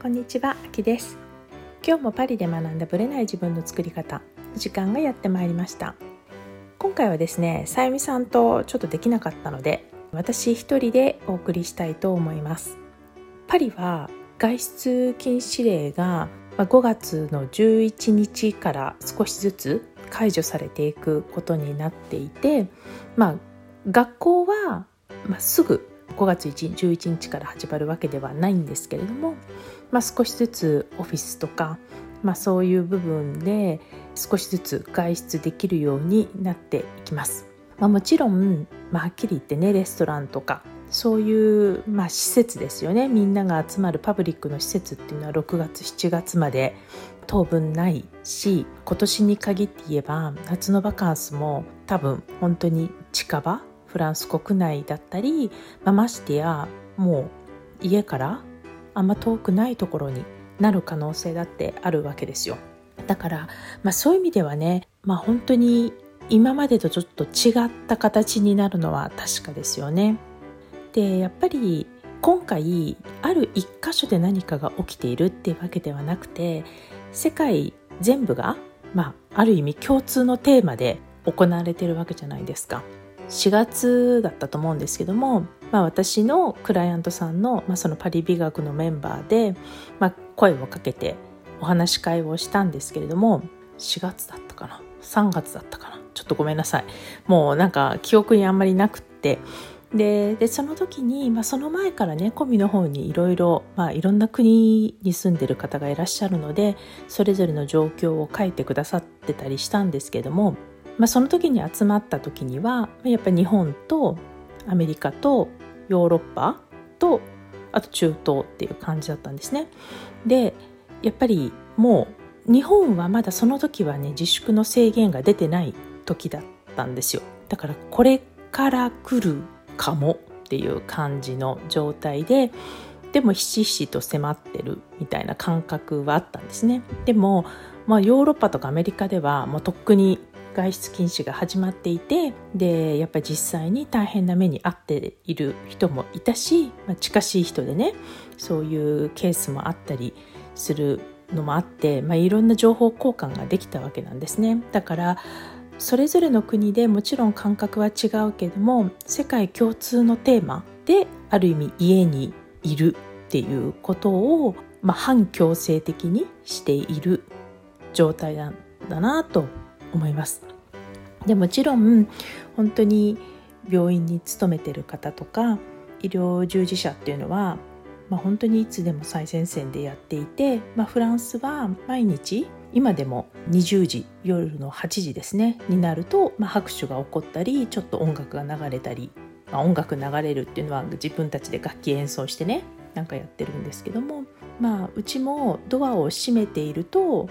こんにちは、あきです。今日もパリで学んだブレない自分の作り方時間がやってまいりました。今回はですね、さゆみさんとちょっとできなかったので私一人でお送りしたいと思います。パリは外出禁止令が5月の11日から少しずつ解除されていくことになっていて、まあ、学校は、まあ、すぐ5月11日から始まるわけではないんですけれども、まあ、少しずつオフィスとか、まあ、そういう部分で少しずつ外出できるようになっていきます。まあ、もちろん、まあ、はっきり言ってねレストランとかそういう、まあ、施設ですよねみんなが集まるパブリックの施設っていうのは6月7月まで当分ないし今年に限って言えば夏のバカンスも多分本当に近場フランス国内だったり、まあ、ましてやもう家からあんま遠くないところになる可能性だってあるわけですよだから、まあ、そういう意味ではね、まあ、本当に今までとちょっと違った形になるのは確かですよねでやっぱり今回ある一箇所で何かが起きているっていうわけではなくて世界全部が、まあ、ある意味共通のテーマで行われてるわけじゃないですか。4月だったと思うんですけども、まあ、私のクライアントさんの,、まあそのパリ美学のメンバーで、まあ、声をかけてお話し会をしたんですけれども4月だったかな？3月だったかな？ちょっとごめんなさい。もうなんか記憶にあんまりなくって。ででその時に、まあ、その前からねコミの方にいろいろいろんな国に住んでる方がいらっしゃるのでそれぞれの状況を書いてくださってたりしたんですけどもまあ、その時に集まった時にはやっぱり日本とアメリカとヨーロッパとあと中東っていう感じだったんですね。でやっぱりもう日本はまだその時はね自粛の制限が出てない時だったんですよ。だからこれから来るかもっていう感じの状態ででもひしひしと迫ってるみたいな感覚はあったんですね。でも、まあ、ヨーロッパとかアメリカではもうとっくに外出禁止が始まっていてでやっぱり実際に大変な目に遭っている人もいたし、まあ、近しい人でねそういうケースもあったりするのもあって、まあ、いろんな情報交換ができたわけなんですね。だからそれぞれの国でもちろん感覚は違うけども世界共通のテーマである意味家にいるっていうことを、まあ、反強制的にしている状態なんだなと思います。でもちろん本当に病院に勤めてる方とか医療従事者っていうのは、まあ、本当にいつでも最前線でやっていて、まあ、フランスは毎日今でも20時夜の8時ですねになると、まあ、拍手が起こったりちょっと音楽が流れたり、まあ、音楽流れるっていうのは自分たちで楽器演奏してねなんかやってるんですけどもまあうちもドアを閉めていると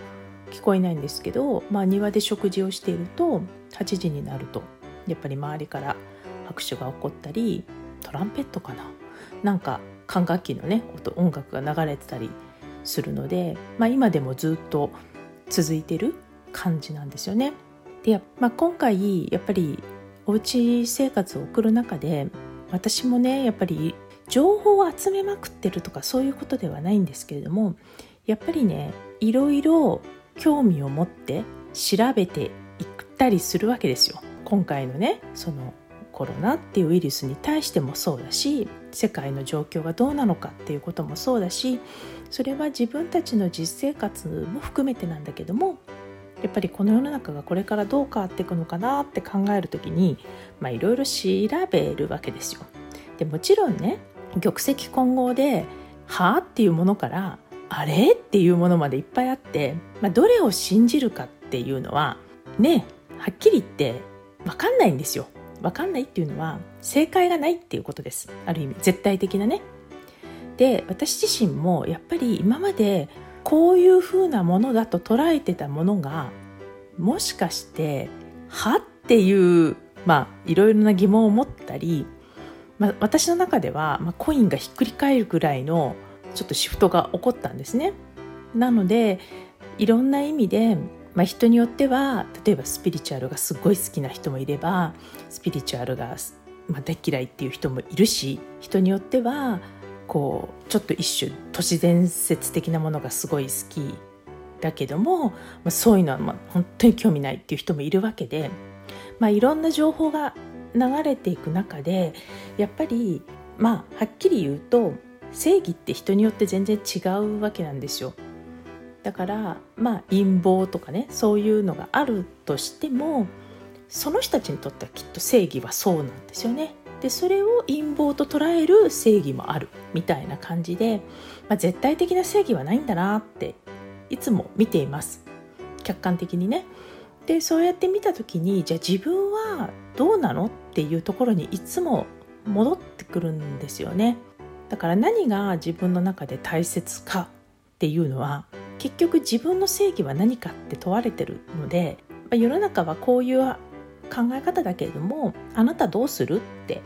聞こえないんですけど、まあ、庭で食事をしていると8時になるとやっぱり周りから拍手が起こったりトランペットかな？なんか管楽器のね音音楽が流れてたりするので、まあ、今でもずっと続いてる感じなんですよね。で、まあ、今回やっぱりおうち生活を送る中で私もねやっぱり情報を集めまくってるとかそういうことではないんですけれどもやっぱりねいろいろ興味を持って調べていったりするわけですよ。今回のねそのコロナっていうウイルスに対してもそうだし世界の状況がどうなのかっていうこともそうだしそれは自分たちの実生活も含めてなんだけどもやっぱりこの世の中がこれからどう変わっていくのかなって考える時にいろいろ調べるわけですよ。でもちろんね玉石混合で「はあ?」っていうものからあれ？っていうものまでいっぱいあって、まあ、どれを信じるかっていうのはねはっきり言って分かんないんですよ。分かんないっていうのは正解がないっていうことです。ある意味絶対的なね。で私自身もやっぱり今までこういうふうなものだと捉えてたものがもしかしては？っていうまあいろいろな疑問を持ったり、まあ、私の中では、まあ、コインがひっくり返るぐらいのちょっとシフトが起こったんですね。なのでいろんな意味で、まあ、人によっては例えばスピリチュアルがすごい好きな人もいればスピリチュアルが、まあ、大嫌いっていう人もいるし人によってはこうちょっと一種都市伝説的なものがすごい好きだけども、まあ、そういうのはまあ本当に興味ないっていう人もいるわけで、まあ、いろんな情報が流れていく中でやっぱりまあはっきり言うと正義って人によって全然違うわけなんですよ。だからまあ陰謀とかねそういうのがあるとしてもその人たちにとってはきっと正義はそうなんですよね。でそれを陰謀と捉える正義もあるみたいな感じで、まあ、絶対的な正義はないんだなっていつも見ています客観的にね。でそうやって見た時にじゃあ自分はどうなのっていうところにいつも戻ってくるんですよね。だから何が自分の中で大切かっていうのは結局自分の正義は何かって問われてるので世の中はこういう考え方だけれどもあなたどうするって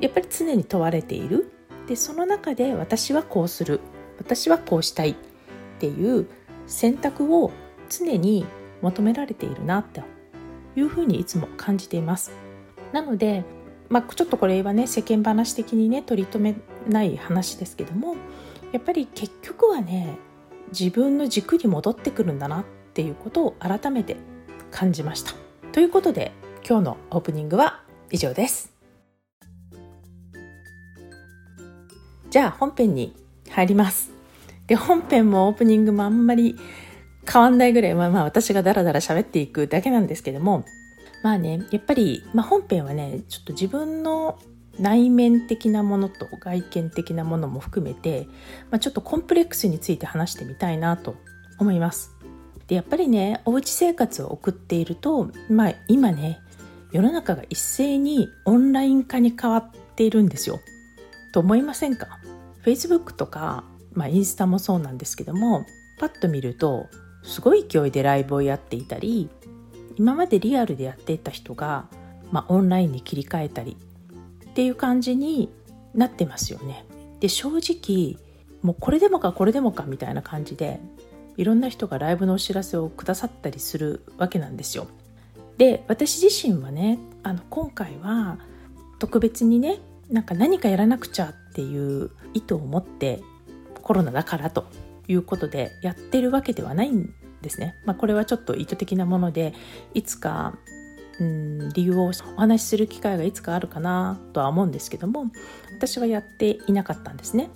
やっぱり常に問われている。でその中で私はこうする私はこうしたいっていう選択を常に求められているなというふうにいつも感じています。なので、まあ、ちょっとこれはね世間話的にね取り留めない話ですけどもやっぱり結局はね自分の軸に戻ってくるんだなっていうことを改めて感じました。ということで今日のオープニングは以上です。じゃあ本編に入ります。で本編もオープニングもあんまり変わんないぐらい、まあ、まあ私がダラダラ喋っていくだけなんですけどもまあねやっぱり、まあ、本編はねちょっと自分の内面的なものと外見的なものも含めて、まあ、ちょっとコンプレックスについて話してみたいなと思います。でやっぱりねおうち生活を送っていると、まあ、今ね世の中が一斉にオンライン化に変わっているんですよ。と思いませんか ?Facebook とか、まあ、インスタもそうなんですけどもパッと見るとすごい勢いでライブをやっていたり今までリアルでやっていた人が、まあ、オンラインに切り替えたりっていう感じになってますよね。で正直もうこれでもかこれでもかみたいな感じでいろんな人がライブのお知らせをくださったりするわけなんですよ。で私自身はねあの今回は特別にねなんか何かやらなくちゃっていう意図を持ってコロナだからということでやってるわけではないんですね。まあ、これはちょっと意図的なものでいつかうん理由をお話しする機会がいつかあるかなとは思うんですけども私はやっていなかったんですね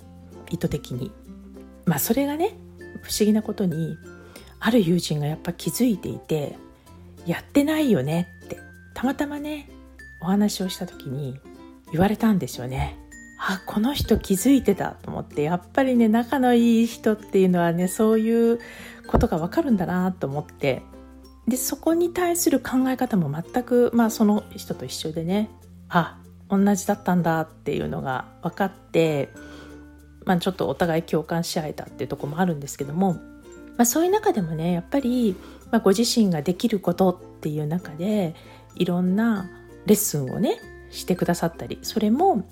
意図的に。まあそれがね不思議なことにある友人がやっぱ気づいていてやってないよねってたまたまねお話をした時に言われたんですよね。あこの人気づいてたと思ってやっぱりね仲のいい人っていうのはねそういうことがわかるんだなと思ってでそこに対する考え方も全く、まあ、その人と一緒でねあ同じだったんだっていうのが分かって、まあ、ちょっとお互い共感し合えたっていうとこもあるんですけども、まあ、そういう中でもねやっぱり、まあ、ご自身ができることっていう中でいろんなレッスンをねしてくださったりそれも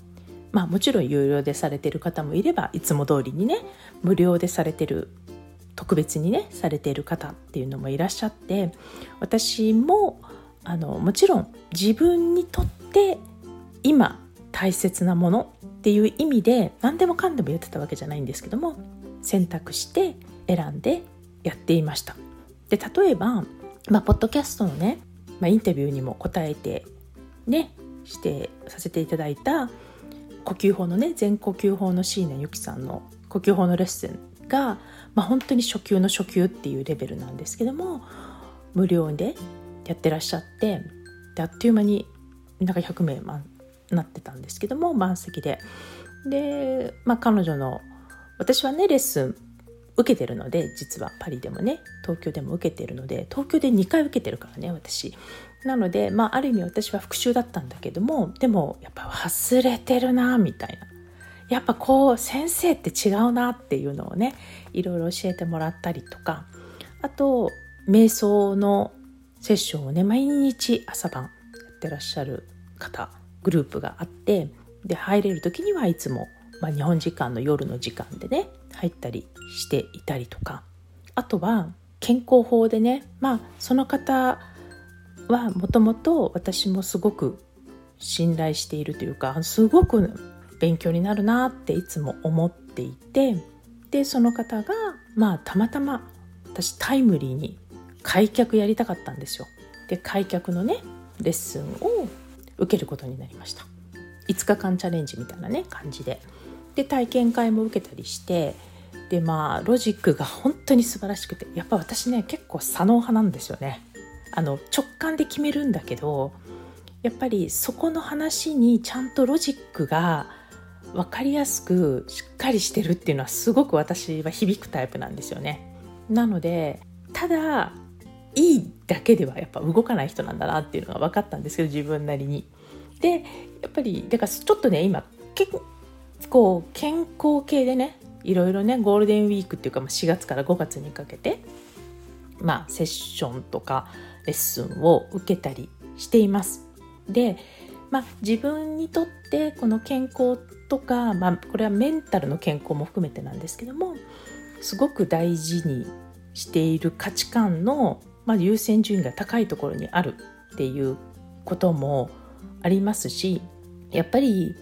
まあもちろん有料でされてる方もいればいつも通りにね無料でされてる特別にねされている方っていうのもいらっしゃって私もあのもちろん自分にとって今大切なものっていう意味で何でもかんでもやってたわけじゃないんですけども選択して選んでやっていました。で例えば、まあ、ポッドキャストのね、まあ、インタビューにも答えてねしてさせていただいた呼吸法のね全呼吸法の椎名由紀さんの呼吸法のレッスンが、まあ、本当に初級の初級っていうレベルなんですけども無料でやってらっしゃってであっという間になんか100名、ま、なってたんですけども満席で。で、まあ、彼女の私はねレッスン受けてるので実はパリでもね東京でも受けてるので東京で2回受けてるからね私。なので、まあ、ある意味私は復習だったんだけどもでもやっぱ忘れてるなみたいな。やっぱこう先生って違うなっていうのをねいろいろ教えてもらったりとか。あと瞑想のセッションをね毎日朝晩やってらっしゃる方グループがあってで入れる時にはいつも、まあ、日本時間の夜の時間でね入ったりしていたりとか。あとは健康法でねまあその方はもともと私もすごく信頼しているというかすごく勉強になるなっていつも思っていてでその方がまあたまたま私タイムリーに開脚やりたかったんですよ。で開脚のねレッスンを受けることになりました。5日間チャレンジみたいなね感じでで体験会も受けたりしてでまあロジックが本当に素晴らしくてやっぱ私ね結構左脳派なんですよねあの直感で決めるんだけどやっぱりそこの話にちゃんとロジックが分かりやすくしっかりしてるっていうのはすごく私は響くタイプなんですよね。なのでただいいだけではやっぱ動かない人なんだなっていうのが分かったんですけど自分なりに。でやっぱりだからちょっとね今結構健康系でねいろいろねゴールデンウィークっていうか4月から5月にかけてまあセッションとかレッスンを受けたりしています。で、まあ、自分にとってこの健康とか、まあ、これはメンタルの健康も含めてなんですけどもすごく大事にしている価値観の、まあ、優先順位が高いところにあるっていうこともありますしやっぱり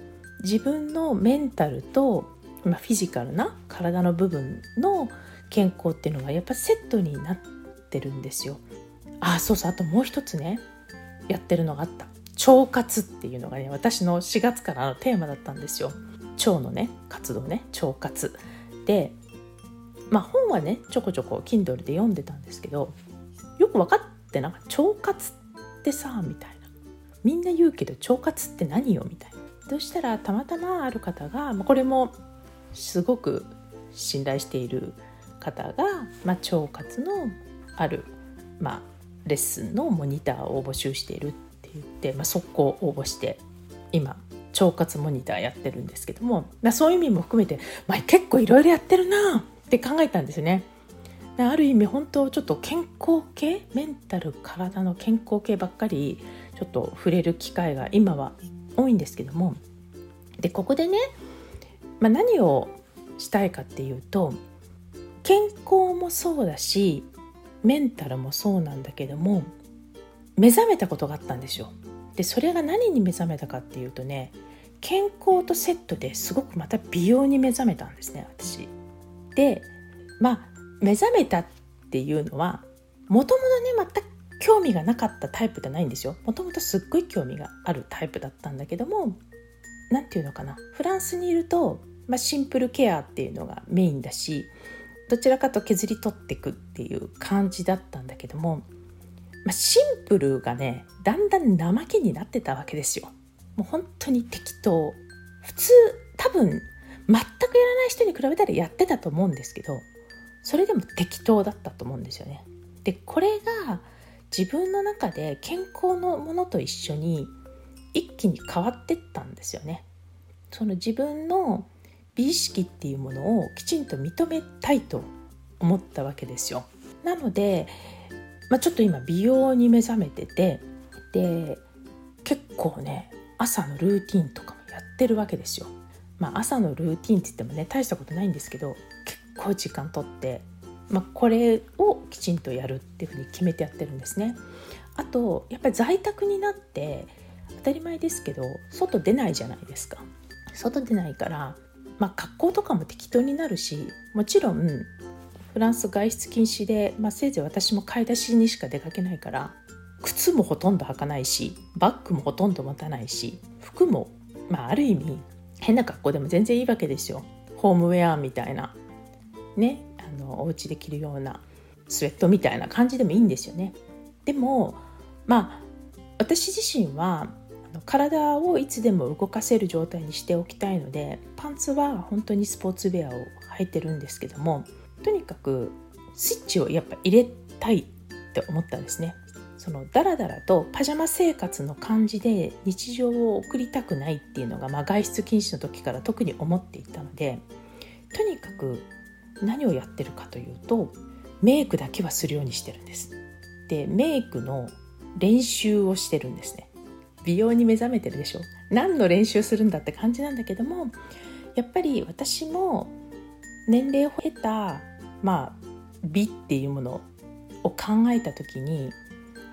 自分のメンタルと、まあ、フィジカルな体の部分の健康っていうのがやっぱセットになってるんですよ。あそうそう。あともう一つねやってるのがあった。腸活っていうのがね私の4月からのテーマだったんですよ。腸のね活動ね腸活。でまあ本はねちょこちょこ Kindle で読んでたんですけどよく分かってなんか腸活ってさみたいな。みんな言うけど腸活って何よ？みたいな。そしたらたまたまある方が、まあ、これもすごく信頼している方が、まあ、腸活のある、まあ、レッスンのモニターを募集しているって言って、まあ、速攻応募して今腸活モニターやってるんですけども、まあ、そういう意味も含めて、まあ、結構いろいろやってるなって考えたんですよね。ある意味本当ちょっと健康系メンタル体の健康系ばっかりちょっと触れる機会が今は多いんですけどもでここでね、まあ、何をしたいかっていうと健康もそうだしメンタルもそうなんだけども目覚めたことがあったんですよ。でそれが何に目覚めたかっていうとね健康とセットですごくまた美容に目覚めたんですね私。でまあ目覚めたっていうのはもともとね全く興味がなかったタイプじゃないんですよもともとすっごい興味があるタイプだったんだけども何て言うのかなフランスにいると、まあ、シンプルケアっていうのがメインだしどちらかと削り取っていくっていう感じだったんだけども、まあ、シンプルがねだんだん怠けになってたわけですよ。もう本当に適当普通多分全くやらない人に比べたらやってたと思うんですけどそれでも適当だったと思うんですよね。でこれが自分の中で健康のものと一緒に一気に変わってったんですよね。その自分の美意識っていうものをきちんと認めたいと思ったわけですよ。なので、まあ、ちょっと今美容に目覚めててで結構ね朝のルーティンとかもやってるわけですよ。まあ、朝のルーティンって言ってもね大したことないんですけど結構時間とって、まあ、これをきちんとやるっていうふうに決めてやってるんですね。あとやっぱり在宅になって当たり前ですけど外出ないじゃないですか。外出ないからまあ、格好とかも適当になるしもちろんフランス外出禁止で、まあ、せいぜい私も買い出しにしか出かけないから靴もほとんど履かないしバッグもほとんど持たないし服も、まあ、ある意味変な格好でも全然いいわけですよ。ホームウェアみたいなねあのお家で着るようなスウェットみたいな感じでもいいんですよね。でもまあ私自身は体をいつでも動かせる状態にしておきたいのでパンツは本当にスポーツウェアを履いてるんですけどもとにかくスイッチをやっぱ入れたいって思ったんですね。そのダラダラとパジャマ生活の感じで日常を送りたくないっていうのが、まあ、外出禁止の時から特に思っていたのでとにかく何をやってるかというとメイクだけはするようにしてるんです。でメイクの練習をしてるんですね。美容に目覚めてるでしょ？何の練習するんだって感じなんだけどもやっぱり私も年齢を経た、まあ、美っていうものを考えた時に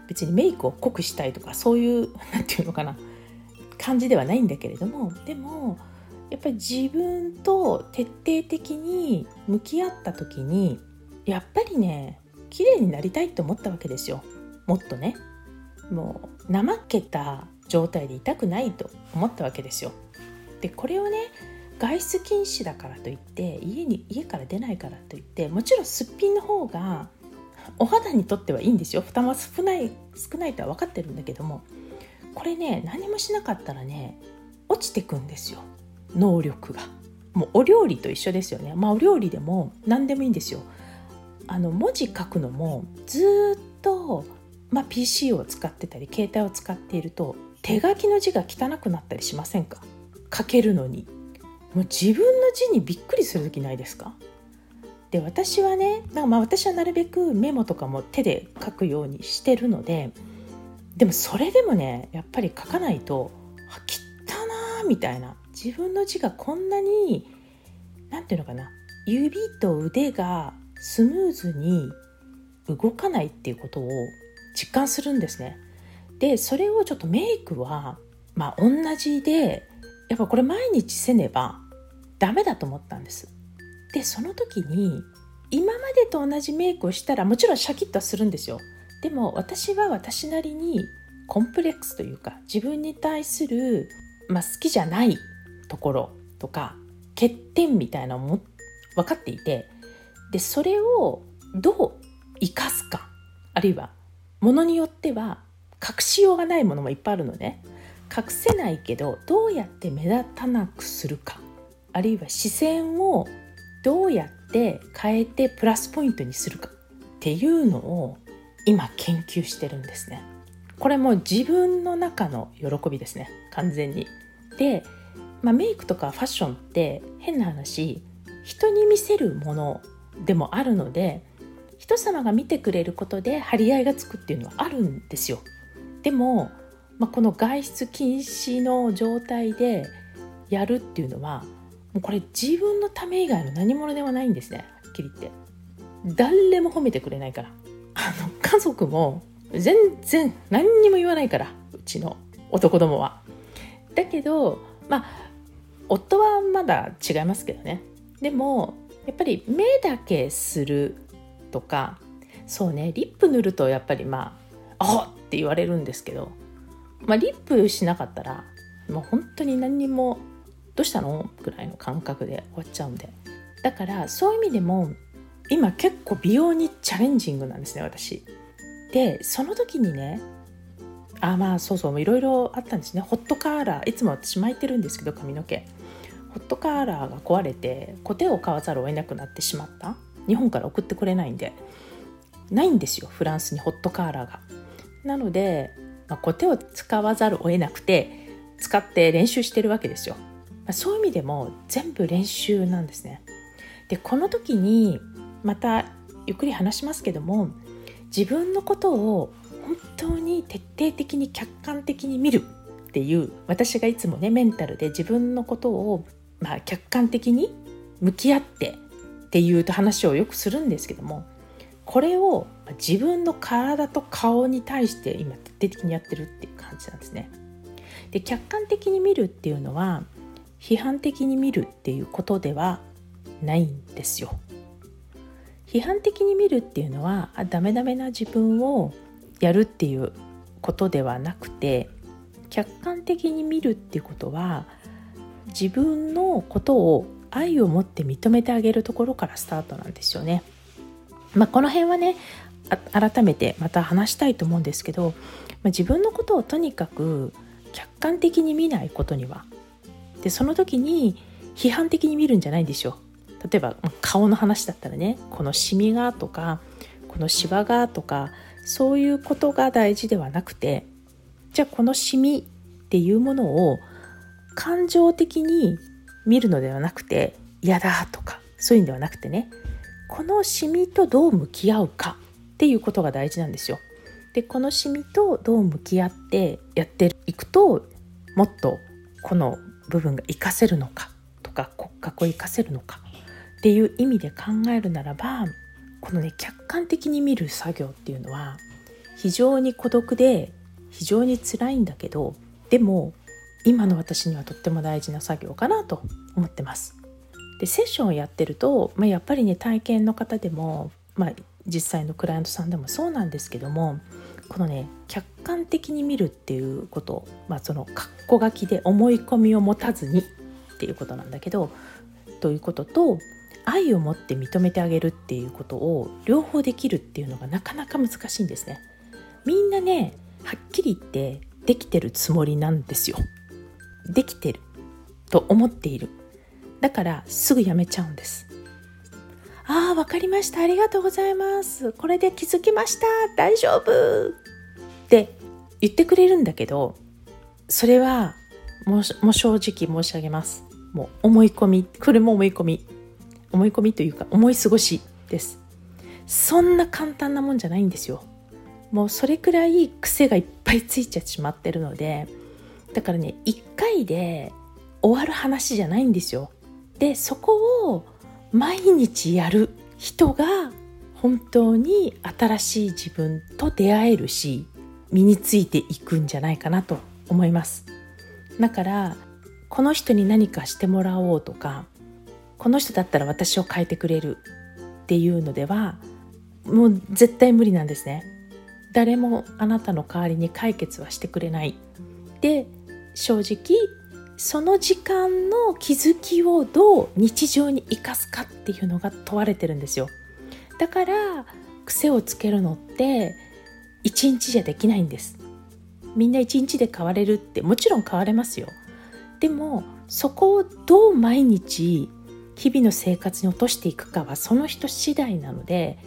別にメイクを濃くしたいとかそういう 何て言うのかな感じではないんだけれどもでもやっぱり自分と徹底的に向き合った時にやっぱりね綺麗になりたいって思ったわけですよ。もっとね。もう怠けた状態でいたくないと思ったわけですよ。でこれをね外出禁止だからといって家に家から出ないからといってもちろんすっぴんの方がお肌にとってはいいんですよ。負担は少ない少ないとは分かってるんだけどもこれね何もしなかったらね落ちてくんですよ。能力が。もうお料理と一緒ですよね。まあお料理でも何でもいいんですよ。あの文字書くのもずっと、まあ、PC を使ってたり携帯を使っていると手書きの字が汚くなったりしませんか？書けるのに。もう自分の字にびっくりする時ないですか？で私はねなんかまあ私はなるべくメモとかも手で書くようにしてるのででもそれでもねやっぱり書かないと「あ切ったな」みたいな。自分の字がこんなに何て言うのかな。指と腕がスムーズに動かないっていうことを実感するんですね。でそれをちょっとメイクはまあ同じでやっぱこれ毎日せねばダメだと思ったんです。でその時に今までと同じメイクをしたらもちろんシャキッとするんですよ。でも私は私なりにコンプレックスというか自分に対する、まあ、好きじゃないところとか欠点みたいなのも分かっていてでそれをどう生かすかあるいはものによっては隠しようがないものもいっぱいあるのね。隠せないけどどうやって目立たなくするか。あるいは視線をどうやって変えてプラスポイントにするか。っていうのを今研究してるんですね。これも自分の中の喜びですね。完全に。で、まあ、メイクとかファッションって変な話人に見せるものでもあるので人様が見てくれることで張り合いがつくっていうのはあるんですよ。でも、まあ、この外出禁止の状態でやるっていうのはもうこれ自分のため以外の何者ではないんですねはっきり言って。誰も褒めてくれないから。あの家族も全然何にも言わないからうちの男どもは。だけどまあ夫はまだ違いますけどね。でもやっぱり目だけするとかそうねリップ塗るとやっぱりまあ「あっ!」て言われるんですけど、まあ、リップしなかったらもう本当に何にも「どうしたの?」ぐらいの感覚で終わっちゃうんでだからそういう意味でも今結構美容にチャレンジングなんですね私。でその時にねあまあそうそういろいろあったんですねホットカーラーいつも私巻いてるんですけど髪の毛ホットカーラーが壊れてコテを買わざるを得なくなってしまった日本から送ってくれないんでないんですよフランスにホットカーラーがなので、まあ、コテを使わざるを得なくて使って練習してるわけですよ、まあ、そういう意味でも全部練習なんですね。でこの時にまたゆっくり話しますけども自分のことを本当に徹底的に客観的に見るっていう私がいつもねメンタルで自分のことをまあ、客観的に向き合ってっていうと話をよくするんですけどもこれを自分の体と顔に対して今徹底的にやってるっていう感じなんですね。で客観的に見るっていうのは批判的に見るっていうことではないんですよ。批判的に見るっていうのはあダメダメな自分をやるっていうことではなくて客観的に見るっていうことは自分のことを愛を持って認めてあげるところからスタートなんですよね。まあ、この辺はね改めてまた話したいと思うんですけど、まあ、自分のことをとにかく客観的に見ないことにはでその時に批判的に見るんじゃないんですよ。例えば顔の話だったらねこのシミがとかこのシワがとかそういうことが大事ではなくてじゃあこのシミっていうものを感情的に見るのではなくて嫌だとかそういうんではなくてねこのシミとどう向き合うかっていうことが大事なんですよ。でこのシミとどう向き合ってやっていくともっとこの部分が活かせるのかとか骨格を活かせるのかっていう意味で考えるならばこのね客観的に見る作業っていうのは非常に孤独で非常に辛いんだけどでも今の私にはとっても大事な作業かなと思ってます。でセッションをやってると、まあ、やっぱりね体験の方でも、まあ、実際のクライアントさんでもそうなんですけどもこのね客観的に見るっていうこと、まあ、その括弧書きで思い込みを持たずにっていうことなんだけどということと愛を持って認めてあげるっていうことを両方できるっていうのがなかなか難しいんですね。みんなねはっきり言ってできてるつもりなんですよ。できてると思っている。だからすぐやめちゃうんです。ああ、わかりました。ありがとうございます。これで気づきました。大丈夫。って言ってくれるんだけど、それはもう正直申し上げます。もう思い込み、これも思い込み。思い込みというか思い過ごしです。そんな簡単なもんじゃないんですよ。もうそれくらい癖がいっぱいついちゃってしまってるので、だからね、一回で終わる話じゃないんですよ。で、そこを毎日やる人が本当に新しい自分と出会えるし身についていくんじゃないかなと思います。だからこの人に何かしてもらおうとかこの人だったら私を変えてくれるっていうのではもう絶対無理なんですね。誰もあなたの代わりに解決はしてくれない。で正直その時間の気づきをどう日常に生かすかっていうのが問われてるんですよ。だから癖をつけるのって一日じゃできないんです。みんな一日で変われるってもちろん変われますよ。でもそこをどう毎日日々の生活に落としていくかはその人次第なので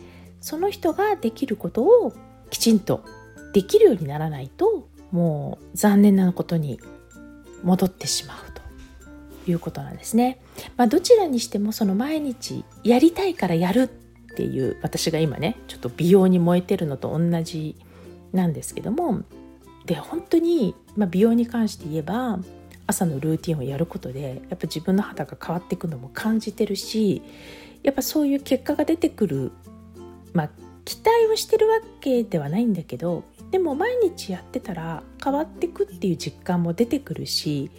その人ができることをきちんとできるようにならないともう残念なことに戻ってしまうということなんですね。まあ、どちらにしてもその毎日やりたいからやるっていう私が今ねちょっと美容に燃えてるのと同じなんですけどもで本当に、ま、美容に関して言えば朝のルーティンをやることでやっぱ自分の肌が変わっていくのも感じてるしやっぱそういう結果が出てくるまあ期待をしてるわけではないんだけどでも毎日やってたら変わってくっていう実感も出てくるし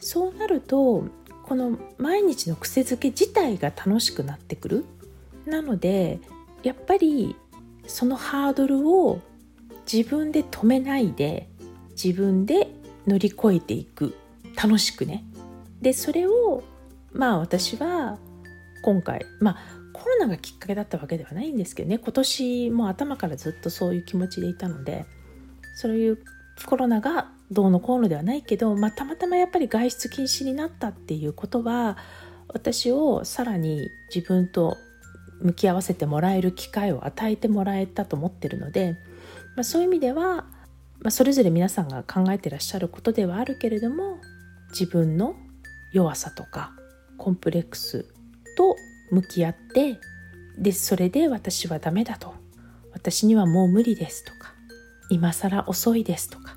そうなるとこの毎日の癖づけ自体が楽しくなってくる。なのでやっぱりそのハードルを自分で止めないで自分で乗り越えていく。楽しくね。でそれをまあ私は今回まあコロナがきっかけだったわけではないんですけどね。今年も頭からずっとそういう気持ちでいたのでそういうコロナがどうのこうのではないけど、まあ、たまたまやっぱり外出禁止になったっていうことは私をさらに自分と向き合わせてもらえる機会を与えてもらえたと思ってるので、まあ、そういう意味では、まあ、それぞれ皆さんが考えてらっしゃることではあるけれども自分の弱さとかコンプレックスと向き合ってでそれで私はダメだと。私にはもう無理ですとか。今更遅いですとか。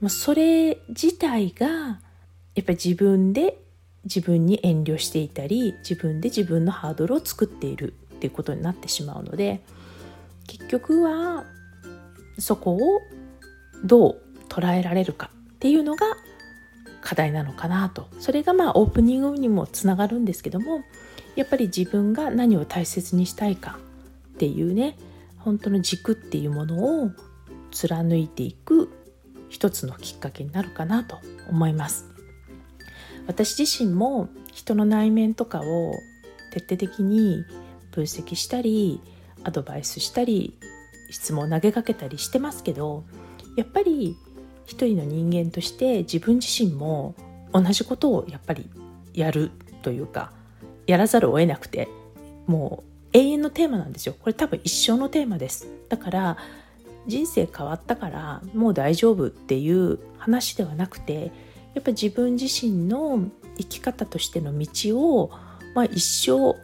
もうそれ自体がやっぱり自分で自分に遠慮していたり自分で自分のハードルを作っているっていうことになってしまうので結局はそこをどう捉えられるかっていうのが課題なのかなと。それがまあオープニングにもつながるんですけどもやっぱり自分が何を大切にしたいかっていうね本当の軸っていうものを貫いていく一つのきっかけになるかなと思います。私自身も人の内面とかを徹底的に分析したりアドバイスしたり質問を投げかけたりしてますけどやっぱり一人の人間として自分自身も同じことをやっぱりやるというかやらざるを得なくてもう永遠のテーマなんですよこれ多分一生のテーマですだから人生変わったからもう大丈夫っていう話ではなくてやっぱ自分自身の生き方としての道を、まあ、一生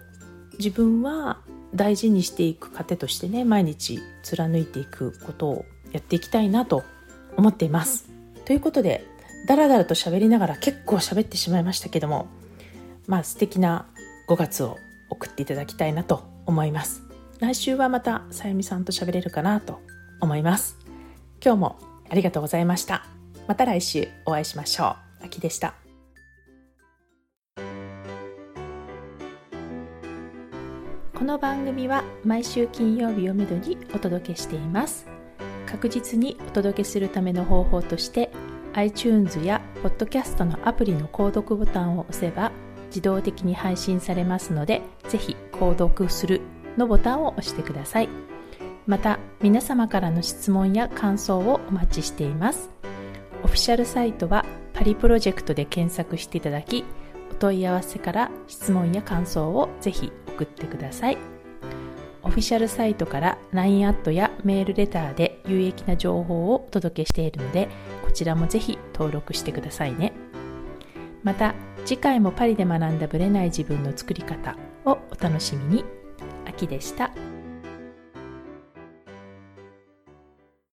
自分は大事にしていく糧としてね毎日貫いていくことをやっていきたいなと思っています。ということでだらだらと喋りながら結構喋ってしまいましたけどもまあ素敵な5月を送っていただきたいなと思います来週はまたさゆみさんと喋れるかなと思います今日もありがとうございましたまた来週お会いしましょう。あきでした。この番組は毎週金曜日をめどにお届けしています。確実にお届けするための方法として iTunes や Podcast のアプリの購読ボタンを押せば自動的に配信されますのでぜひ購読するのボタンを押してください。また皆様からの質問や感想をお待ちしています。オフィシャルサイトはパリプロジェクトで検索していただきお問い合わせから質問や感想をぜひ送ってください。オフィシャルサイトから LINE アットやメールレターで有益な情報をお届けしているのでこちらもぜひ登録してくださいね。また次回もパリで学んだブレない自分の作り方をお楽しみに。秋でした。